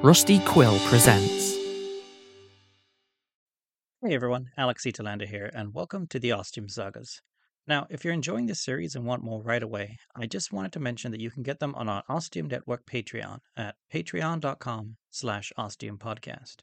Rusty Quill presents. Hey everyone, Alex C. Telander here, and welcome to the Ostium Sagas. Now, if you're enjoying this series and want more right away, I just wanted to mention that you can get them on our Ostium Network Patreon at patreon.com slash ostiumpodcast.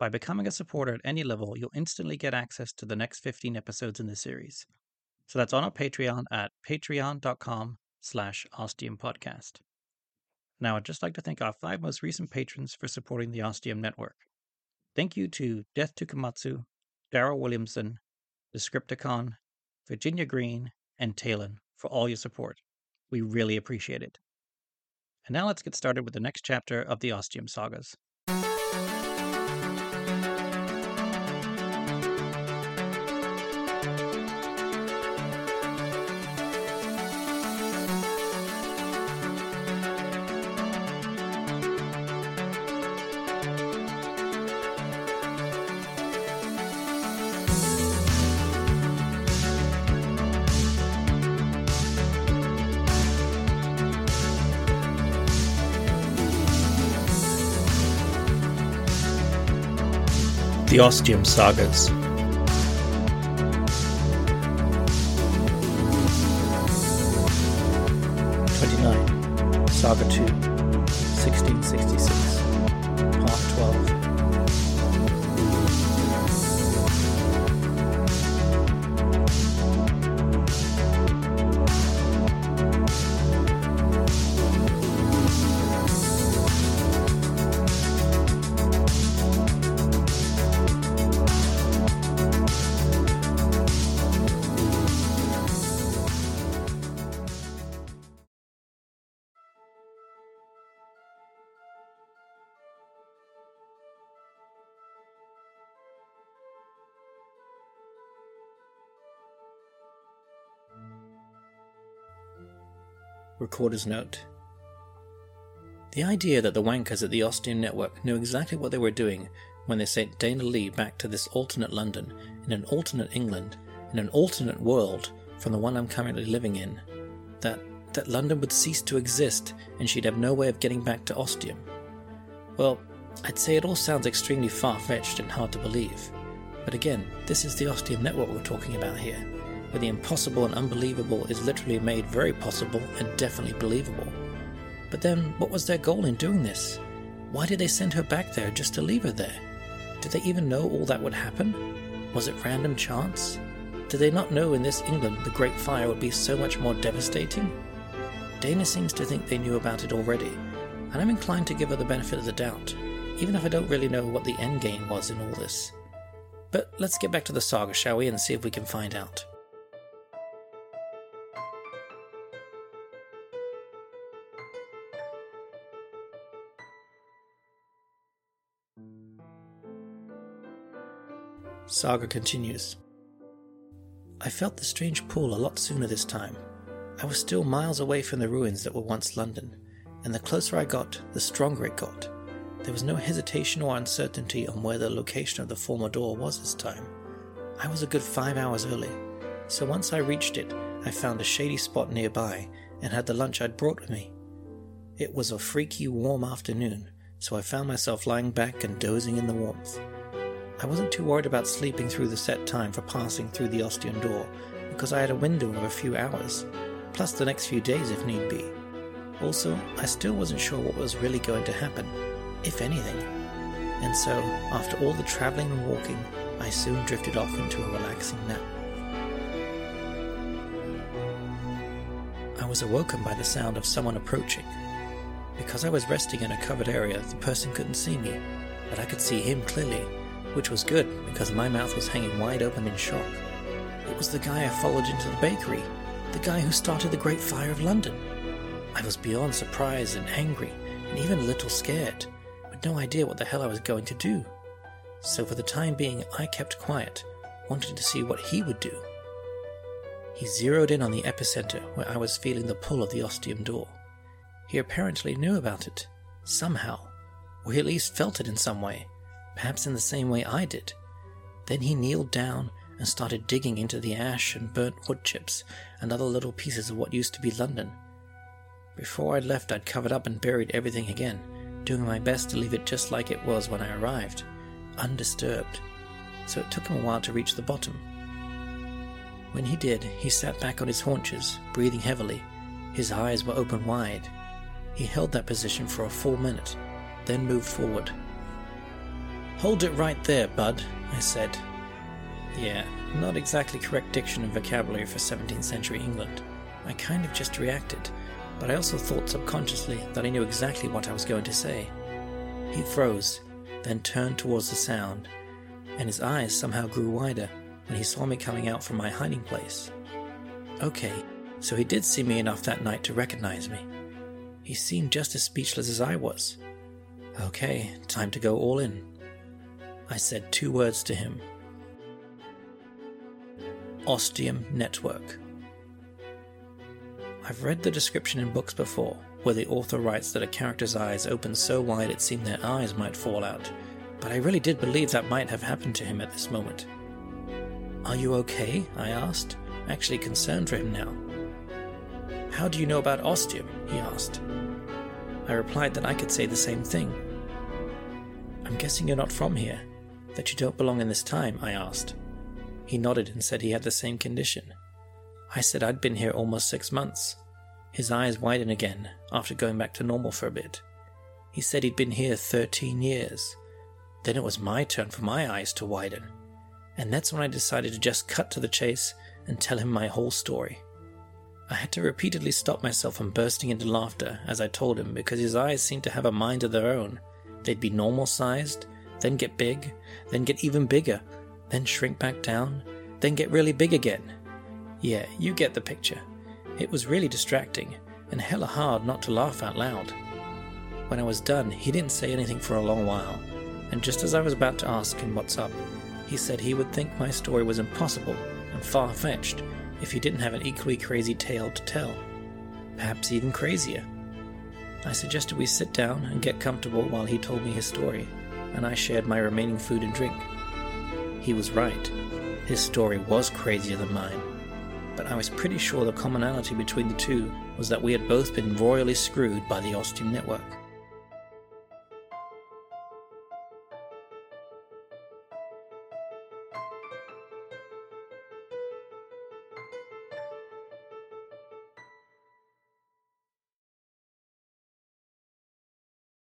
By becoming a supporter at any level, you'll instantly get access to the next 15 episodes in the series. So that's on our Patreon at patreon.com slash ostiumpodcast. Now, I'd just like to thank our five most recent patrons for supporting the Ostium Network. Thank you to Death to Komatsu, Daryl Williamson, Descripticon, Virginia Green, and Talon for all your support. We really appreciate it. And now let's get started with the next chapter of the Ostium Sagas. The Ostium Sagas. Twenty-nine, Saga Two, Recorder's note. The idea that the wankers at the Ostium Network knew exactly what they were doing when they sent Dana Lee back to this alternate London, in an alternate England, in an alternate world from the one I'm currently living in, that that London would cease to exist and she'd have no way of getting back to Ostium. Well, I'd say it all sounds extremely far fetched and hard to believe. But again, this is the Ostium Network we're talking about here, where the impossible and unbelievable is literally made very possible and definitely believable. But then, what was their goal in doing this? Why did they send her back there just to leave her there? Did they even know all that would happen? Was it random chance? Did they not know in this England the Great Fire would be so much more devastating? Dana seems to think they knew about it already, and I'm inclined to give her the benefit of the doubt, even if I don't really know what the end game was in all this. But let's get back to the saga, shall we, and see if we can find out. Saga continues. I felt the strange pull a lot sooner this time. I was still miles away from the ruins that were once London, and the closer I got, the stronger it got. There was no hesitation or uncertainty on where the location of the former door was this time. I was a good five hours early, so once I reached it, I found a shady spot nearby and had the lunch I'd brought with me. It was a freaky warm afternoon, so I found myself lying back and dozing in the warmth. I wasn't too worried about sleeping through the set time for passing through the Ostium door, because I had a window of a few hours, plus the next few days if need be. Also, I still wasn't sure what was really going to happen, if anything. And so, after all the travelling and walking, I soon drifted off into a relaxing nap. I was awoken by the sound of someone approaching. Because I was resting in a covered area, the person couldn't see me, but I could see him clearly, which was good because my mouth was hanging wide open in shock. It was the guy I followed into the bakery, the guy who started the Great Fire of London. I was beyond surprised and angry, and even a little scared, with no idea what the hell I was going to do. So for the time being, I kept quiet, wanting to see what he would do. He zeroed in on the epicenter where I was feeling the pull of the ostium door. He apparently knew about it, somehow, or he at least felt it in some way, perhaps in the same way I did. Then he kneeled down and started digging into the ash and burnt wood chips and other little pieces of what used to be London. Before I'd left, I'd covered up and buried everything again, doing my best to leave it just like it was when I arrived, undisturbed. So it took him a while to reach the bottom. When he did, he sat back on his haunches, breathing heavily. His eyes were open wide. He held that position for a full minute, then moved forward. Hold it right there, bud, I said. Yeah, not exactly correct diction and vocabulary for 17th century England. I kind of just reacted, but I also thought subconsciously that I knew exactly what I was going to say. He froze, then turned towards the sound, and his eyes somehow grew wider when he saw me coming out from my hiding place. Okay, so he did see me enough that night to recognize me. He seemed just as speechless as I was. Okay, time to go all in. I said two words to him Ostium Network. I've read the description in books before, where the author writes that a character's eyes open so wide it seemed their eyes might fall out, but I really did believe that might have happened to him at this moment. Are you okay? I asked, actually concerned for him now. How do you know about ostium? he asked. I replied that I could say the same thing. I'm guessing you're not from here, that you don't belong in this time, I asked. He nodded and said he had the same condition. I said I'd been here almost six months. His eyes widened again after going back to normal for a bit. He said he'd been here 13 years. Then it was my turn for my eyes to widen. And that's when I decided to just cut to the chase and tell him my whole story. I had to repeatedly stop myself from bursting into laughter as I told him because his eyes seemed to have a mind of their own. They'd be normal sized, then get big, then get even bigger, then shrink back down, then get really big again. Yeah, you get the picture. It was really distracting, and hella hard not to laugh out loud. When I was done, he didn't say anything for a long while, and just as I was about to ask him what's up, he said he would think my story was impossible and far fetched if he didn't have an equally crazy tale to tell. Perhaps even crazier. I suggested we sit down and get comfortable while he told me his story, and I shared my remaining food and drink. He was right. His story was crazier than mine. But I was pretty sure the commonality between the two was that we had both been royally screwed by the Ostium network.